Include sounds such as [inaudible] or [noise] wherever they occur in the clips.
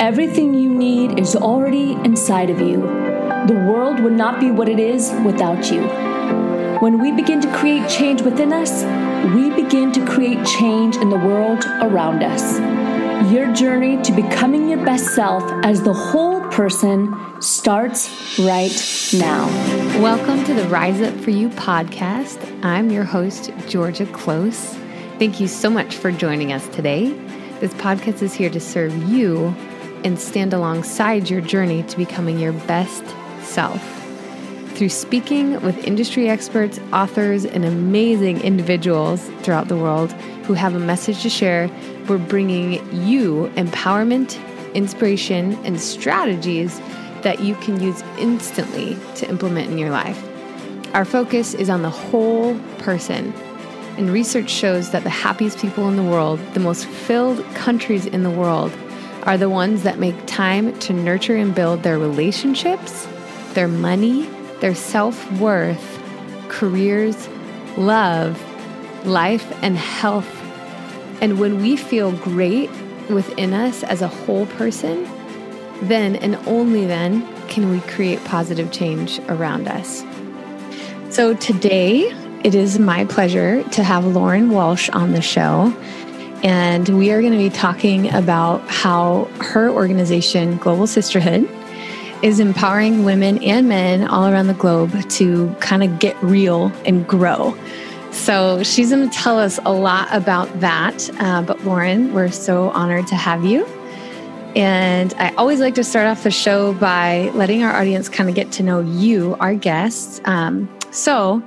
Everything you need is already inside of you. The world would not be what it is without you. When we begin to create change within us, we begin to create change in the world around us. Your journey to becoming your best self as the whole person starts right now. Welcome to the Rise Up For You podcast. I'm your host, Georgia Close. Thank you so much for joining us today. This podcast is here to serve you and stand alongside your journey to becoming your best self. Through speaking with industry experts, authors, and amazing individuals throughout the world who have a message to share, we're bringing you empowerment, inspiration, and strategies that you can use instantly to implement in your life. Our focus is on the whole person. And research shows that the happiest people in the world, the most filled countries in the world, are the ones that make time to nurture and build their relationships, their money, their self worth, careers, love, life, and health. And when we feel great within us as a whole person, then and only then can we create positive change around us. So today, it is my pleasure to have Lauren Walsh on the show. And we are going to be talking about how her organization, Global Sisterhood, is empowering women and men all around the globe to kind of get real and grow. So she's going to tell us a lot about that. Uh, but Lauren, we're so honored to have you. And I always like to start off the show by letting our audience kind of get to know you, our guests. Um, so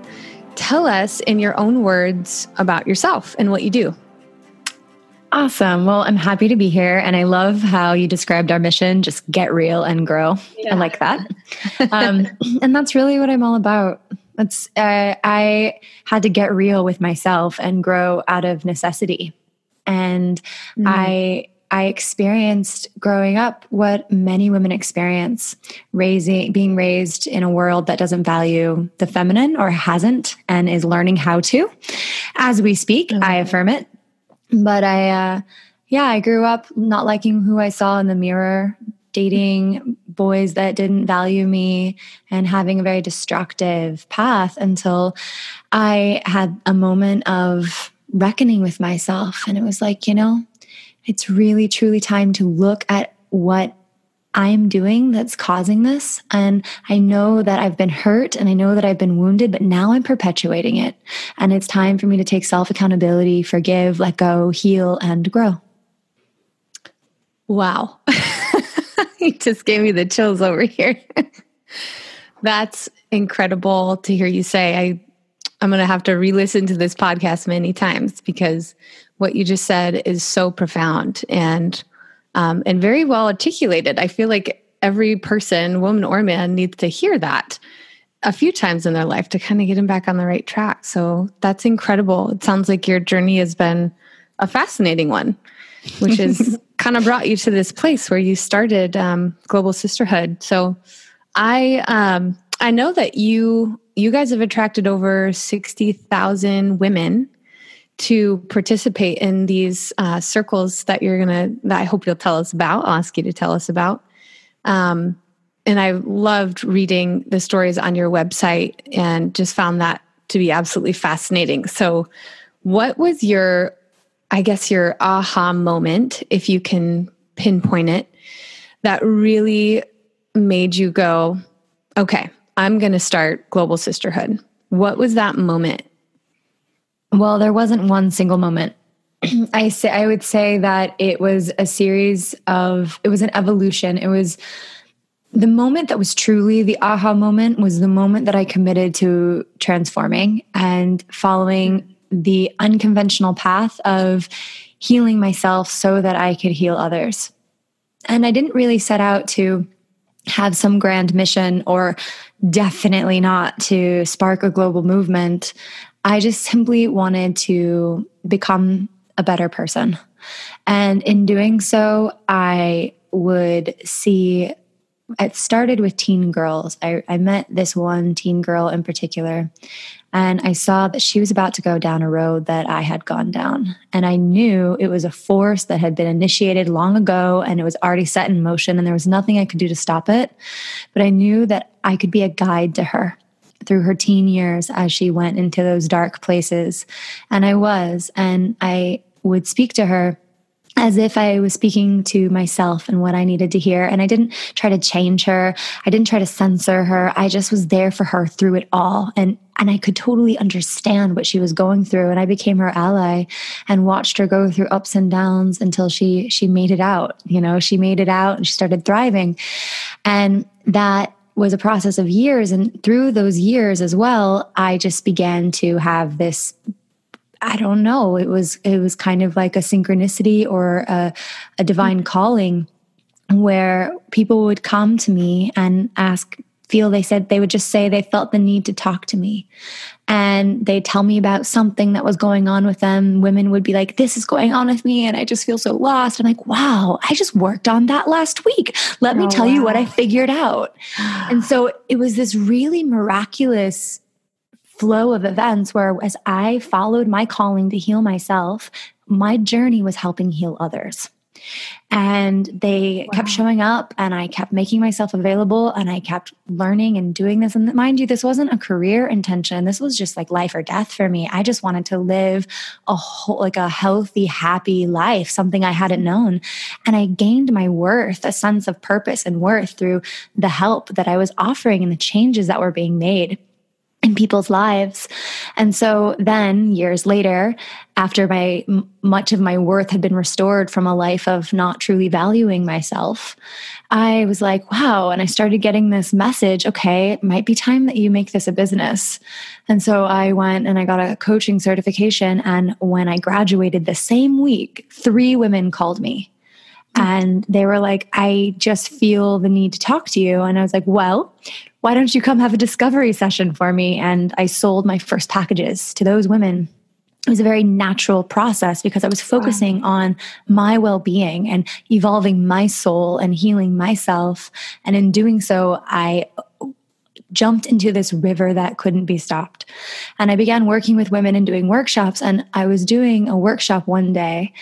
tell us in your own words about yourself and what you do. Awesome. Well, I'm happy to be here. And I love how you described our mission just get real and grow. Yeah. I like that. um, [laughs] and that's really what I'm all about. That's, uh, I had to get real with myself and grow out of necessity. And mm. I, I experienced growing up what many women experience raising being raised in a world that doesn't value the feminine or hasn't and is learning how to. As we speak, mm-hmm. I affirm it but I, uh, yeah, I grew up not liking who I saw in the mirror, dating boys that didn't value me, and having a very destructive path until I had a moment of reckoning with myself. And it was like, you know, it's really, truly time to look at what I am doing that's causing this. And I know that I've been hurt and I know that I've been wounded, but now I'm perpetuating it. And it's time for me to take self accountability, forgive, let go, heal, and grow. Wow. [laughs] you just gave me the chills over here. [laughs] that's incredible to hear you say. I I'm going to have to re-listen to this podcast many times because what you just said is so profound and um, and very well articulated. I feel like every person, woman or man, needs to hear that a few times in their life to kind of get them back on the right track. So that's incredible. It sounds like your journey has been a fascinating one, which has [laughs] kind of brought you to this place where you started um, Global Sisterhood. So I um, I know that you you guys have attracted over sixty thousand women to participate in these uh, circles that you're gonna that I hope you'll tell us about. I'll ask you to tell us about. Um, and I loved reading the stories on your website and just found that to be absolutely fascinating. So, what was your, I guess, your aha moment, if you can pinpoint it, that really made you go, okay, I'm going to start Global Sisterhood? What was that moment well, there wasn't one single moment. I say I would say that it was a series of it was an evolution. It was the moment that was truly the aha moment was the moment that I committed to transforming and following the unconventional path of healing myself so that I could heal others. And I didn't really set out to have some grand mission or definitely not to spark a global movement. I just simply wanted to become a better person. And in doing so, I would see it started with teen girls. I, I met this one teen girl in particular, and I saw that she was about to go down a road that I had gone down. And I knew it was a force that had been initiated long ago and it was already set in motion, and there was nothing I could do to stop it. But I knew that I could be a guide to her through her teen years as she went into those dark places. And I was, and I would speak to her as if I was speaking to myself and what I needed to hear. And I didn't try to change her. I didn't try to censor her. I just was there for her through it all. And and I could totally understand what she was going through. And I became her ally and watched her go through ups and downs until she she made it out. You know, she made it out and she started thriving. And that was a process of years. And through those years as well, I just began to have this I don't know. It was it was kind of like a synchronicity or a, a divine calling where people would come to me and ask feel they said they would just say they felt the need to talk to me. And they tell me about something that was going on with them. Women would be like this is going on with me and i just feel so lost. I'm like wow i just worked on that last week. Let me oh, tell wow. you what i figured out. And so it was this really miraculous flow of events where as I followed my calling to heal myself, my journey was helping heal others. And they wow. kept showing up, and I kept making myself available, and I kept learning and doing this. And mind you, this wasn't a career intention. This was just like life or death for me. I just wanted to live a whole, like a healthy, happy life, something I hadn't known. And I gained my worth, a sense of purpose and worth through the help that I was offering and the changes that were being made in people's lives. And so then years later, after my much of my worth had been restored from a life of not truly valuing myself, I was like, wow, and I started getting this message, okay, it might be time that you make this a business. And so I went and I got a coaching certification and when I graduated the same week, 3 women called me hmm. and they were like, I just feel the need to talk to you. And I was like, well, why don't you come have a discovery session for me? And I sold my first packages to those women. It was a very natural process because I was focusing wow. on my well being and evolving my soul and healing myself. And in doing so, I jumped into this river that couldn't be stopped. And I began working with women and doing workshops. And I was doing a workshop one day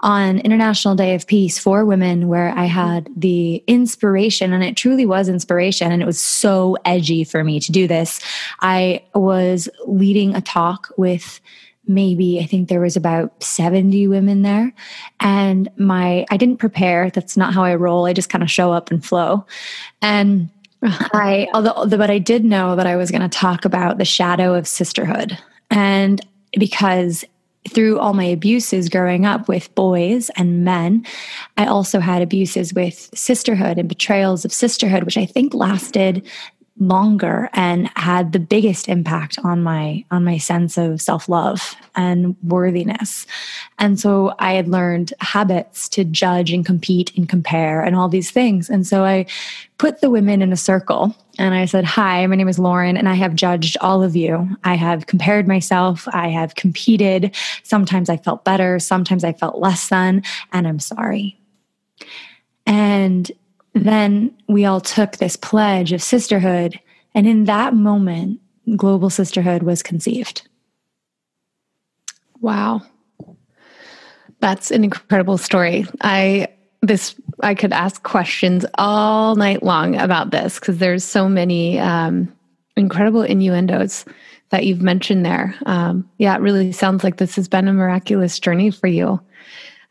on International Day of Peace for women where I had the inspiration, and it truly was inspiration, and it was so edgy for me to do this. I was leading a talk with maybe I think there was about 70 women there and my I didn't prepare that's not how I roll I just kind of show up and flow and [laughs] I although but I did know that I was going to talk about the shadow of sisterhood. And because through all my abuses growing up with boys and men, I also had abuses with sisterhood and betrayals of sisterhood, which I think lasted longer and had the biggest impact on my on my sense of self-love and worthiness. And so I had learned habits to judge and compete and compare and all these things. And so I put the women in a circle and I said, Hi, my name is Lauren, and I have judged all of you. I have compared myself, I have competed. Sometimes I felt better, sometimes I felt less than, and I'm sorry. And then we all took this pledge of sisterhood. And in that moment, global sisterhood was conceived. Wow. That's an incredible story. I this I could ask questions all night long about this because there's so many um, incredible innuendos that you've mentioned there. Um, yeah, it really sounds like this has been a miraculous journey for you.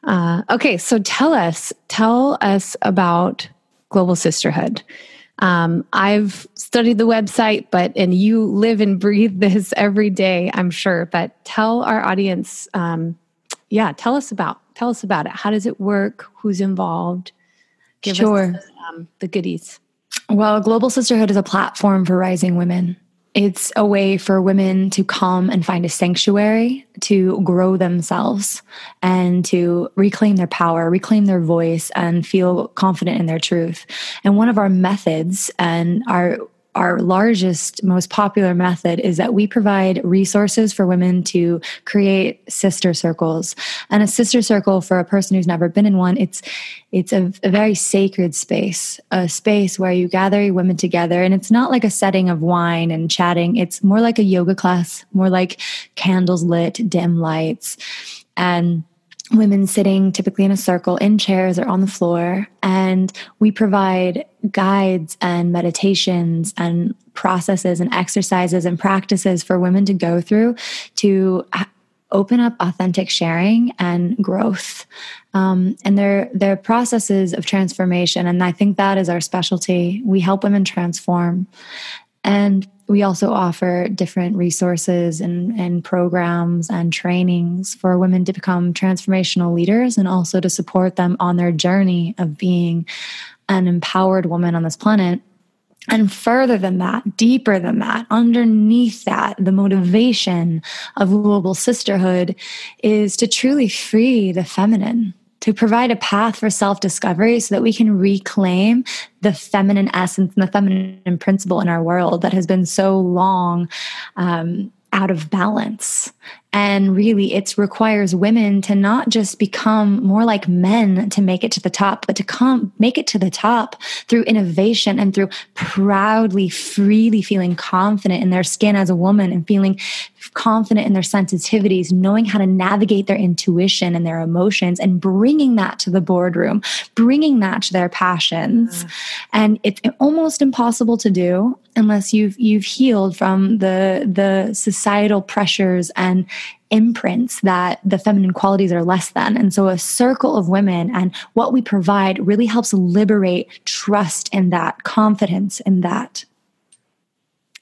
Uh, okay, so tell us, tell us about Global Sisterhood. Um, I've studied the website, but and you live and breathe [laughs] this every day, I'm sure. But tell our audience, um, yeah, tell us about tell us about it. How does it work? Who's involved? Give sure. us um, the goodies. Well, Global Sisterhood is a platform for rising women. It's a way for women to come and find a sanctuary to grow themselves and to reclaim their power, reclaim their voice, and feel confident in their truth. And one of our methods and our our largest, most popular method is that we provide resources for women to create sister circles. And a sister circle for a person who's never been in one, it's it's a, a very sacred space, a space where you gather women together. And it's not like a setting of wine and chatting. It's more like a yoga class, more like candles lit, dim lights. And women sitting typically in a circle in chairs or on the floor. And we provide guides and meditations and processes and exercises and practices for women to go through to open up authentic sharing and growth. Um, and they're, they're processes of transformation. And I think that is our specialty. We help women transform. And we also offer different resources and, and programs and trainings for women to become transformational leaders and also to support them on their journey of being an empowered woman on this planet. And further than that, deeper than that, underneath that, the motivation of global sisterhood is to truly free the feminine to provide a path for self discovery so that we can reclaim the feminine essence and the feminine principle in our world that has been so long um, out of balance. And really, it requires women to not just become more like men to make it to the top, but to come make it to the top through innovation and through proudly, freely feeling confident in their skin as a woman and feeling confident in their sensitivities, knowing how to navigate their intuition and their emotions and bringing that to the boardroom, bringing that to their passions. And it's almost impossible to do unless you've you've healed from the the societal pressures and imprints that the feminine qualities are less than. And so a circle of women and what we provide really helps liberate trust in that, confidence in that.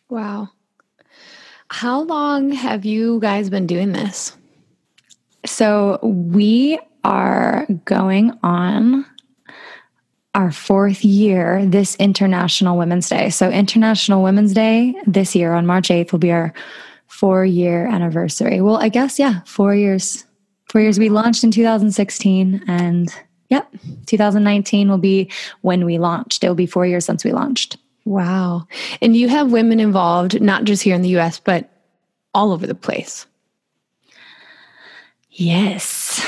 Wow. How long have you guys been doing this? So we are going on our fourth year this International Women's Day. So, International Women's Day this year on March 8th will be our four year anniversary. Well, I guess, yeah, four years. Four years. We launched in 2016, and yep, 2019 will be when we launched. It will be four years since we launched. Wow. And you have women involved, not just here in the US, but all over the place. Yes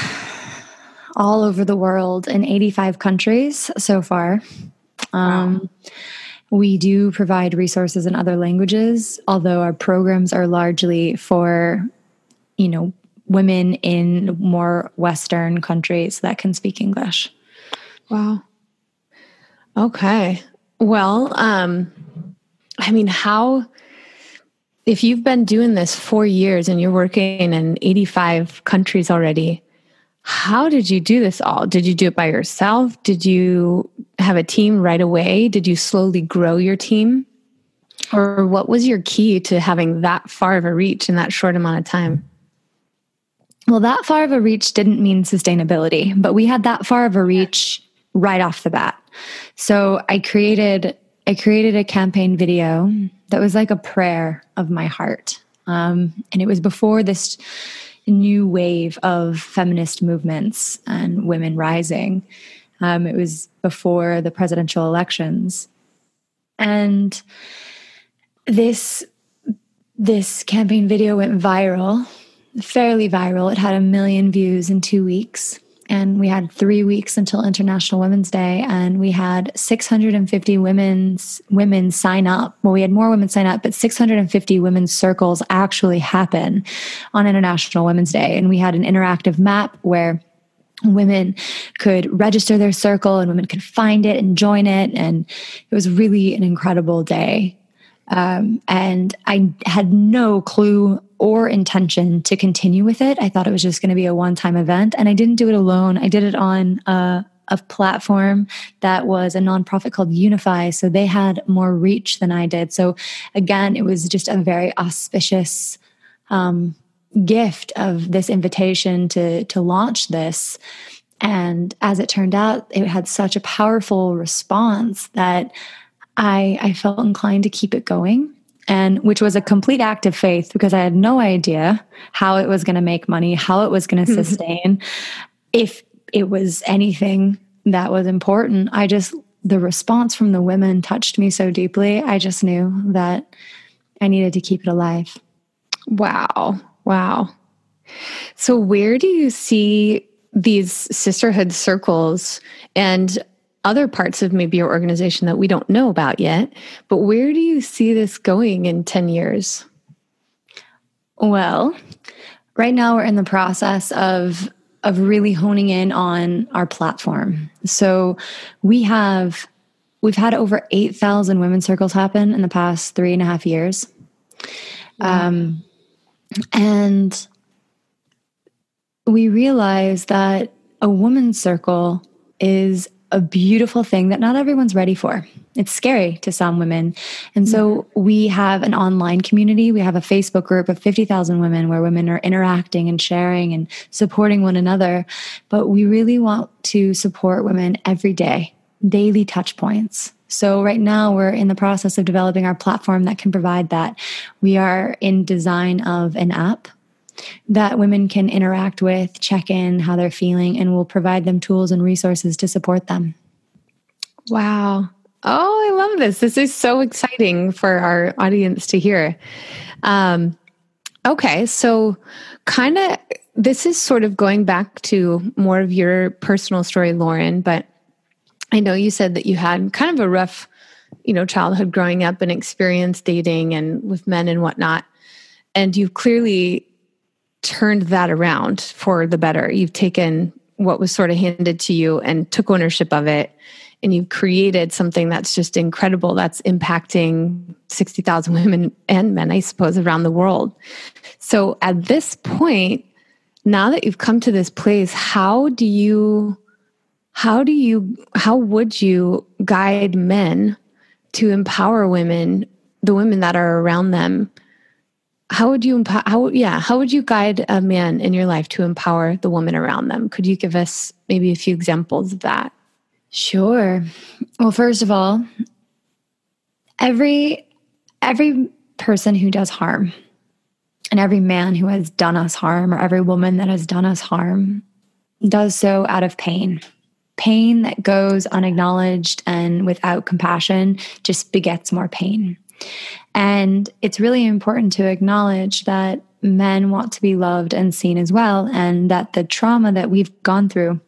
all over the world in 85 countries so far. Um, wow. We do provide resources in other languages, although our programs are largely for, you know, women in more Western countries that can speak English. Wow. Okay. Well, um, I mean, how, if you've been doing this four years and you're working in 85 countries already, how did you do this all? Did you do it by yourself? Did you have a team right away? Did you slowly grow your team? Or what was your key to having that far of a reach in that short amount of time? Well, that far of a reach didn't mean sustainability, but we had that far of a reach right off the bat. So I created I created a campaign video that was like a prayer of my heart. Um, and it was before this new wave of feminist movements and women rising. Um, it was before the presidential elections, and this this campaign video went viral, fairly viral. It had a million views in two weeks and we had three weeks until International Women's Day, and we had 650 women's women sign up. Well, we had more women sign up, but 650 women's circles actually happen on International Women's Day, and we had an interactive map where women could register their circle and women could find it and join it. And it was really an incredible day um, and I had no clue or intention to continue with it. I thought it was just going to be a one time event. And I didn't do it alone. I did it on a, a platform that was a nonprofit called Unify. So they had more reach than I did. So again, it was just a very auspicious um, gift of this invitation to, to launch this. And as it turned out, it had such a powerful response that I, I felt inclined to keep it going and which was a complete act of faith because I had no idea how it was going to make money, how it was going [laughs] to sustain, if it was anything that was important. I just the response from the women touched me so deeply. I just knew that I needed to keep it alive. Wow. Wow. So, where do you see these sisterhood circles and other parts of maybe your organization that we don't know about yet? But where do you see this going in 10 years? Well, right now we're in the process of of really honing in on our platform. So we have we've had over 8,000 women's circles happen in the past three and a half years. Um, and we realize that a woman's circle is a beautiful thing that not everyone's ready for. It's scary to some women. And so mm-hmm. we have an online community. We have a Facebook group of 50,000 women where women are interacting and sharing and supporting one another. But we really want to support women every day, daily touch points. So right now we're in the process of developing our platform that can provide that. We are in design of an app that women can interact with, check in how they're feeling, and we'll provide them tools and resources to support them. Wow. Oh, I love this. This is so exciting for our audience to hear. Um, okay, so kind of this is sort of going back to more of your personal story, Lauren, but I know you said that you had kind of a rough, you know, childhood growing up and experience dating and with men and whatnot. And you've clearly turned that around for the better. You've taken what was sort of handed to you and took ownership of it. And you've created something that's just incredible that's impacting 60,000 [laughs] women and men, I suppose, around the world. So at this point, now that you've come to this place, how do you, how do you, how would you guide men to empower women, the women that are around them, how would you empower how yeah how would you guide a man in your life to empower the woman around them? Could you give us maybe a few examples of that? Sure. Well first of all every every person who does harm and every man who has done us harm or every woman that has done us harm does so out of pain. Pain that goes unacknowledged and without compassion just begets more pain and it's really important to acknowledge that men want to be loved and seen as well, and that the trauma that we've gone through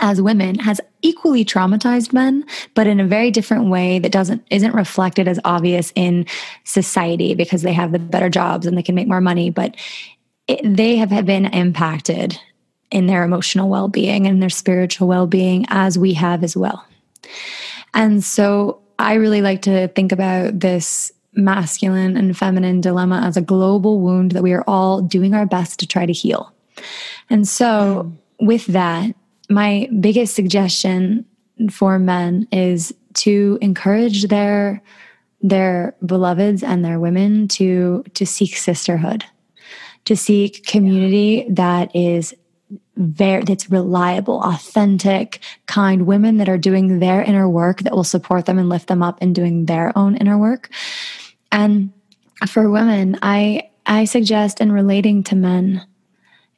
as women has equally traumatized men but in a very different way that doesn't isn't reflected as obvious in society because they have the better jobs and they can make more money but it, they have been impacted in their emotional well-being and their spiritual well-being as we have as well. And so i really like to think about this masculine and feminine dilemma as a global wound that we are all doing our best to try to heal. And so, with that, my biggest suggestion for men is to encourage their their beloveds and their women to to seek sisterhood to seek community that is very that's reliable authentic kind women that are doing their inner work that will support them and lift them up in doing their own inner work and for women, I I suggest in relating to men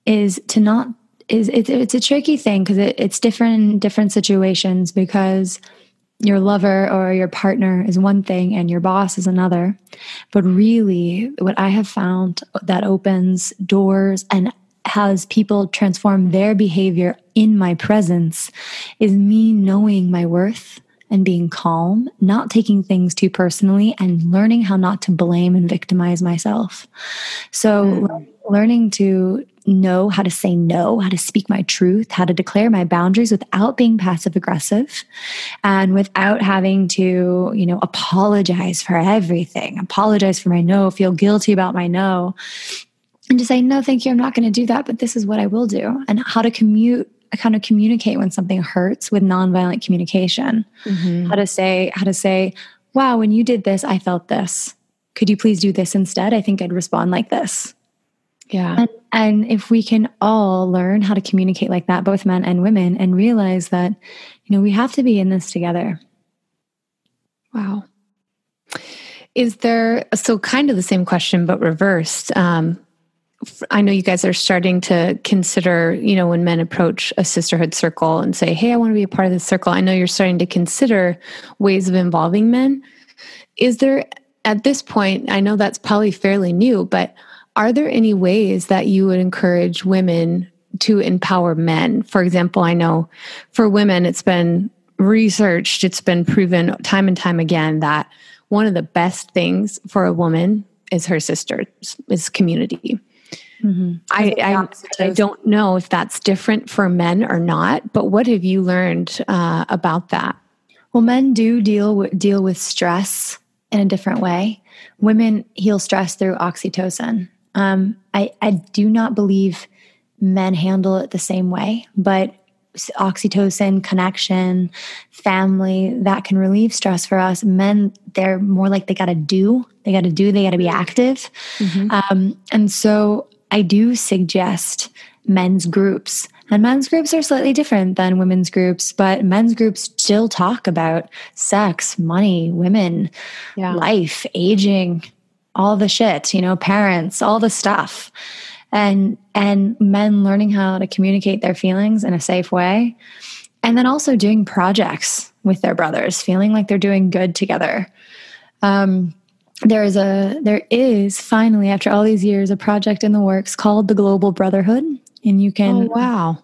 is to not is it's it's a tricky thing because it, it's different in different situations because your lover or your partner is one thing and your boss is another. But really, what I have found that opens doors and has people transform their behavior in my presence is me knowing my worth and being calm, not taking things too personally, and learning how not to blame and victimize myself. So, mm. learning to know how to say no, how to speak my truth, how to declare my boundaries without being passive aggressive and without having to, you know, apologize for everything, apologize for my no, feel guilty about my no. And to say, no, thank you, I'm not going to do that, but this is what I will do. And how to commute kind of communicate when something hurts with nonviolent communication. Mm-hmm. How to say, how to say, wow, when you did this, I felt this. Could you please do this instead? I think I'd respond like this. Yeah. And, and if we can all learn how to communicate like that, both men and women, and realize that, you know, we have to be in this together. Wow. Is there, so kind of the same question, but reversed. Um, I know you guys are starting to consider, you know, when men approach a sisterhood circle and say, Hey, I want to be a part of this circle. I know you're starting to consider ways of involving men. Is there, at this point, I know that's probably fairly new, but are there any ways that you would encourage women to empower men? For example, I know for women, it's been researched, it's been proven time and time again that one of the best things for a woman is her sister, is community. Mm-hmm. I, I, I, don't know if that's different for men or not, but what have you learned uh, about that? Well, men do deal with, deal with stress in a different way. Women heal stress through oxytocin. Um, I, I do not believe men handle it the same way, but oxytocin, connection, family, that can relieve stress for us. Men, they're more like they got to do, they got to do, they got to be active. Mm-hmm. Um, and so I do suggest men's groups. And men's groups are slightly different than women's groups, but men's groups still talk about sex, money, women, yeah. life, aging, all the shit, you know, parents, all the stuff. And and men learning how to communicate their feelings in a safe way. And then also doing projects with their brothers, feeling like they're doing good together. Um, there is a there is finally after all these years a project in the works called the Global Brotherhood, and you can oh, wow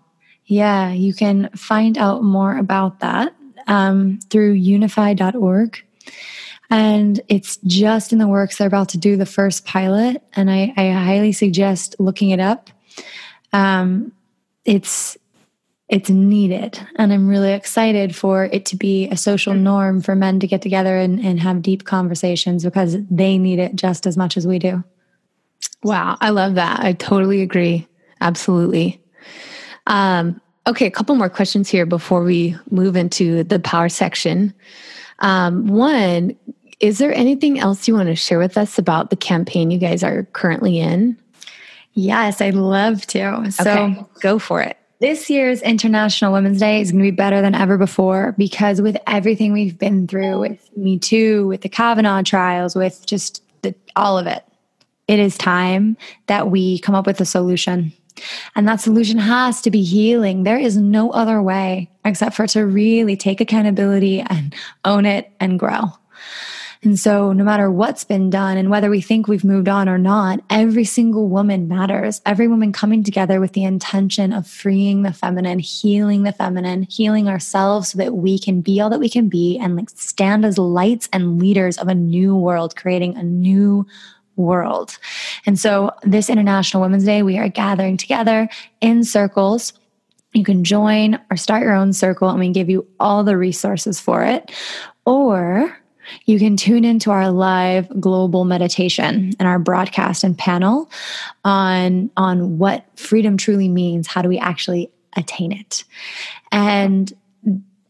yeah you can find out more about that um, through unify.org and it's just in the works. They're about to do the first pilot, and I, I highly suggest looking it up. Um, it's it's needed, and I'm really excited for it to be a social norm for men to get together and, and have deep conversations because they need it just as much as we do. Wow, I love that. I totally agree. Absolutely. Um, okay, a couple more questions here before we move into the power section. Um, one, is there anything else you want to share with us about the campaign you guys are currently in? Yes, I'd love to. So okay, go for it. This year's International Women's Day is going to be better than ever before because with everything we've been through with Me Too, with the Kavanaugh trials, with just the, all of it, it is time that we come up with a solution. And that solution has to be healing. There is no other way except for to really take accountability and own it and grow. And so, no matter what's been done and whether we think we've moved on or not, every single woman matters. Every woman coming together with the intention of freeing the feminine, healing the feminine, healing ourselves so that we can be all that we can be and like stand as lights and leaders of a new world, creating a new world. And so, this International Women's Day, we are gathering together in circles. You can join or start your own circle, and we give you all the resources for it. Or you can tune into our live global meditation and our broadcast and panel on, on what freedom truly means. How do we actually attain it? And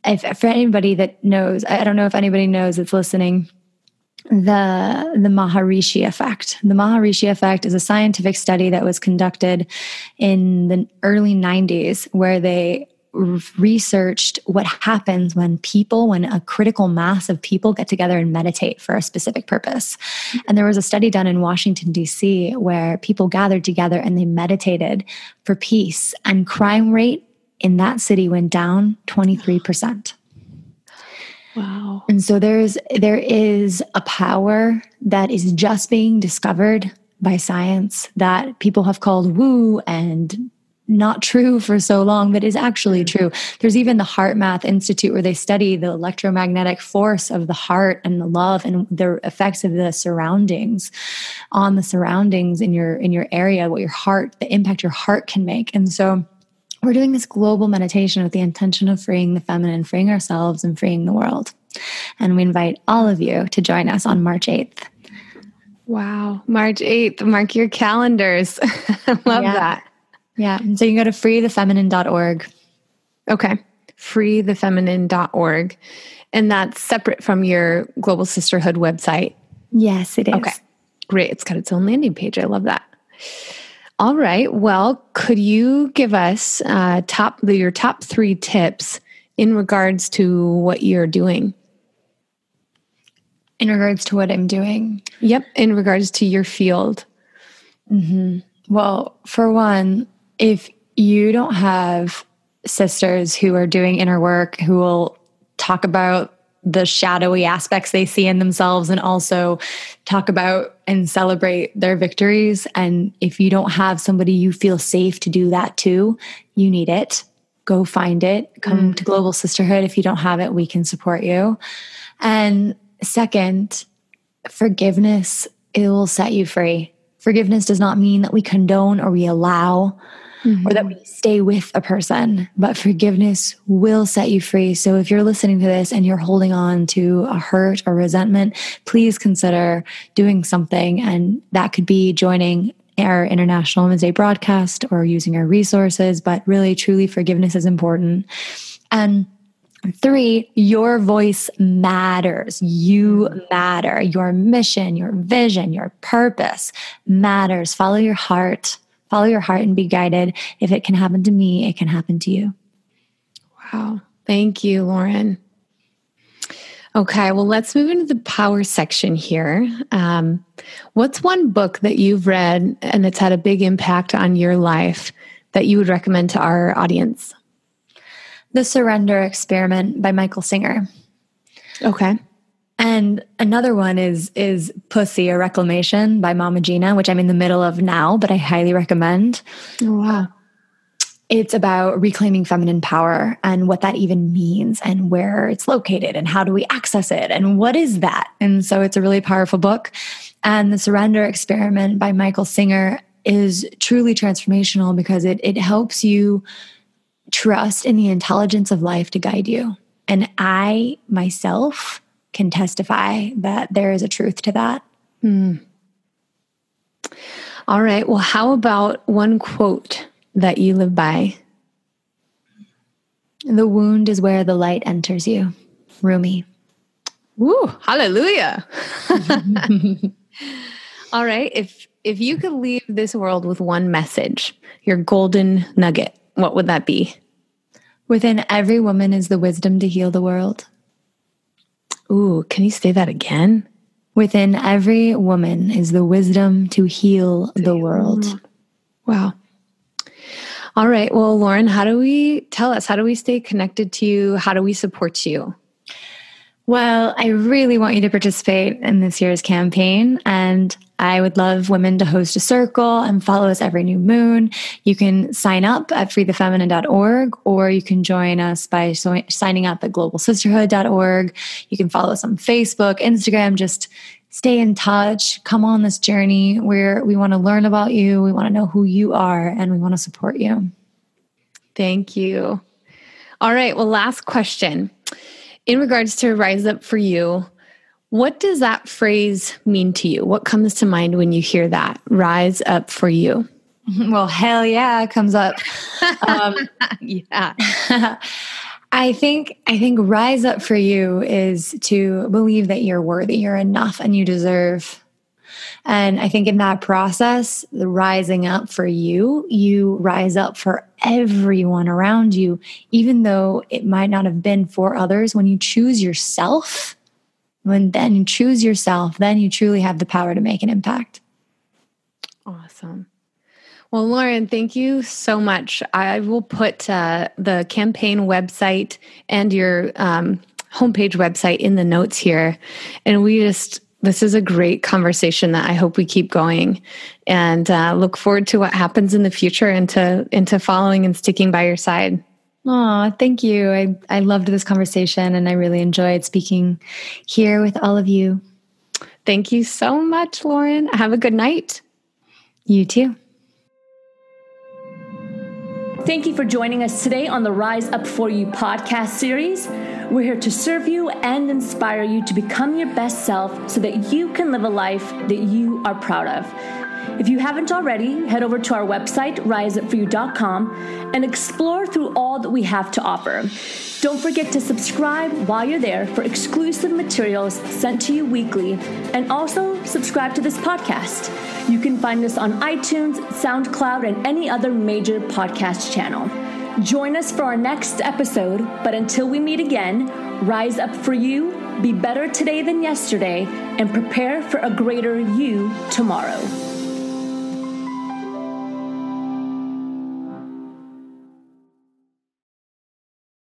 if for anybody that knows, I don't know if anybody knows that's listening, the the Maharishi effect. The Maharishi effect is a scientific study that was conducted in the early 90s where they researched what happens when people, when a critical mass of people get together and meditate for a specific purpose. And there was a study done in Washington, D.C., where people gathered together and they meditated for peace, and crime rate in that city went down 23%. Wow. And so there's there is a power that is just being discovered by science that people have called woo and not true [laughs] for so long, but is actually true. There's even the HeartMath Institute where they study the electromagnetic force of the heart and the love and the effects of the surroundings on the surroundings in your in your area, what your heart, the impact your heart can make. And so we're doing this global meditation with the intention of freeing the feminine, freeing ourselves, and freeing the world. And we invite all of you to join us on March 8th. Wow. March 8th. Mark your calendars. [laughs] Love yeah. that. Yeah. And so you can go to freethefeminine.org. Okay. Freethefeminine.org. And that's separate from your Global Sisterhood website. Yes, it is. Okay. Great. It's got its own landing page. I love that. All right. Well, could you give us uh, top your top three tips in regards to what you're doing? In regards to what I'm doing? Yep. In regards to your field. Mm-hmm. Well, for one, if you don't have sisters who are doing inner work who will talk about the shadowy aspects they see in themselves and also talk about and celebrate their victories. And if you don't have somebody you feel safe to do that too, you need it. Go find it. Come mm. to Global Sisterhood. If you don't have it, we can support you. And second, forgiveness, it will set you free. Forgiveness does not mean that we condone or we allow mm-hmm. or that we stay with a person, but forgiveness will set you free. So if you're listening to this and you're holding on to a hurt or resentment, please consider doing something. And that could be joining our International Women's Day broadcast or using our resources, but really, truly, forgiveness is important. And Three, your voice matters. You matter. Your mission, your vision, your purpose matters. Follow your heart. Follow your heart and be guided. If it can happen to me, it can happen to you. Wow. Thank you, Lauren. Okay, well, let's move into the power section here. Um, what's one book that you've read and it's had a big impact on your life that you would recommend to our audience? The Surrender Experiment by Michael Singer. Okay. And another one is is Pussy a Reclamation by Mama Gena, which I'm in the middle of now, but I highly recommend. Oh, wow. It's about reclaiming feminine power and what that even means and where it's located and how do we access it and what is that? And so it's a really powerful book. And The Surrender Experiment by Michael Singer is truly transformational because it it helps you trust in the intelligence of life to guide you. And I myself can testify that there is a truth to that. Hmm. All right. Well, how about one quote that you live by? The wound is where the light enters you. Rumi. Woo, hallelujah. [laughs] All right. If if you could leave this world with one message, your golden nugget, what would that be? Within every woman is the wisdom to heal the world. Ooh, can you say that again? Within every woman is the wisdom to heal the world. Wow. All right. Well, Lauren, how do we tell us? How do we stay connected to you? How do we support you? Well, I really want you to participate in this year's campaign. And I would love women to host a circle and follow us every new moon. You can sign up at freethefeminine.org or you can join us by so- signing up at globalsisterhood.org. You can follow us on Facebook, Instagram, just stay in touch, come on this journey where we want to learn about you, we want to know who you are, and we want to support you. Thank you. All right, well, last question in regards to Rise Up for You, what does that phrase mean to you? What comes to mind when you hear that? Rise up for you. [laughs] Well, hell yeah, comes up. [laughs] Um, yeah. [laughs] I think I think rise up for you is to believe that you're worthy, you're enough, and you deserve and I think in that process, the rising up for you, you rise up for everyone around you, even though it might not have been for others. When you choose yourself, when then you choose yourself, then you truly have the power to make an impact. Awesome. Well, Lauren, thank you so much. I will put uh, the campaign website and your um, homepage website in the notes here. And we just this is a great conversation that I hope we keep going and uh, look forward to what happens in the future and to, into following and sticking by your side. Oh, thank you. I, I loved this conversation and I really enjoyed speaking here with all of you. Thank you so much, Lauren. Have a good night. You too. Thank you for joining us today on the Rise Up For You podcast series. We're here to serve you and inspire you to become your best self so that you can live a life that you are proud of. If you haven't already, head over to our website, riseupforyou.com, and explore through all that we have to offer. Don't forget to subscribe while you're there for exclusive materials sent to you weekly, and also subscribe to this podcast. You can find us on iTunes, SoundCloud, and any other major podcast channel. Join us for our next episode, but until we meet again, rise up for you, be better today than yesterday, and prepare for a greater you tomorrow.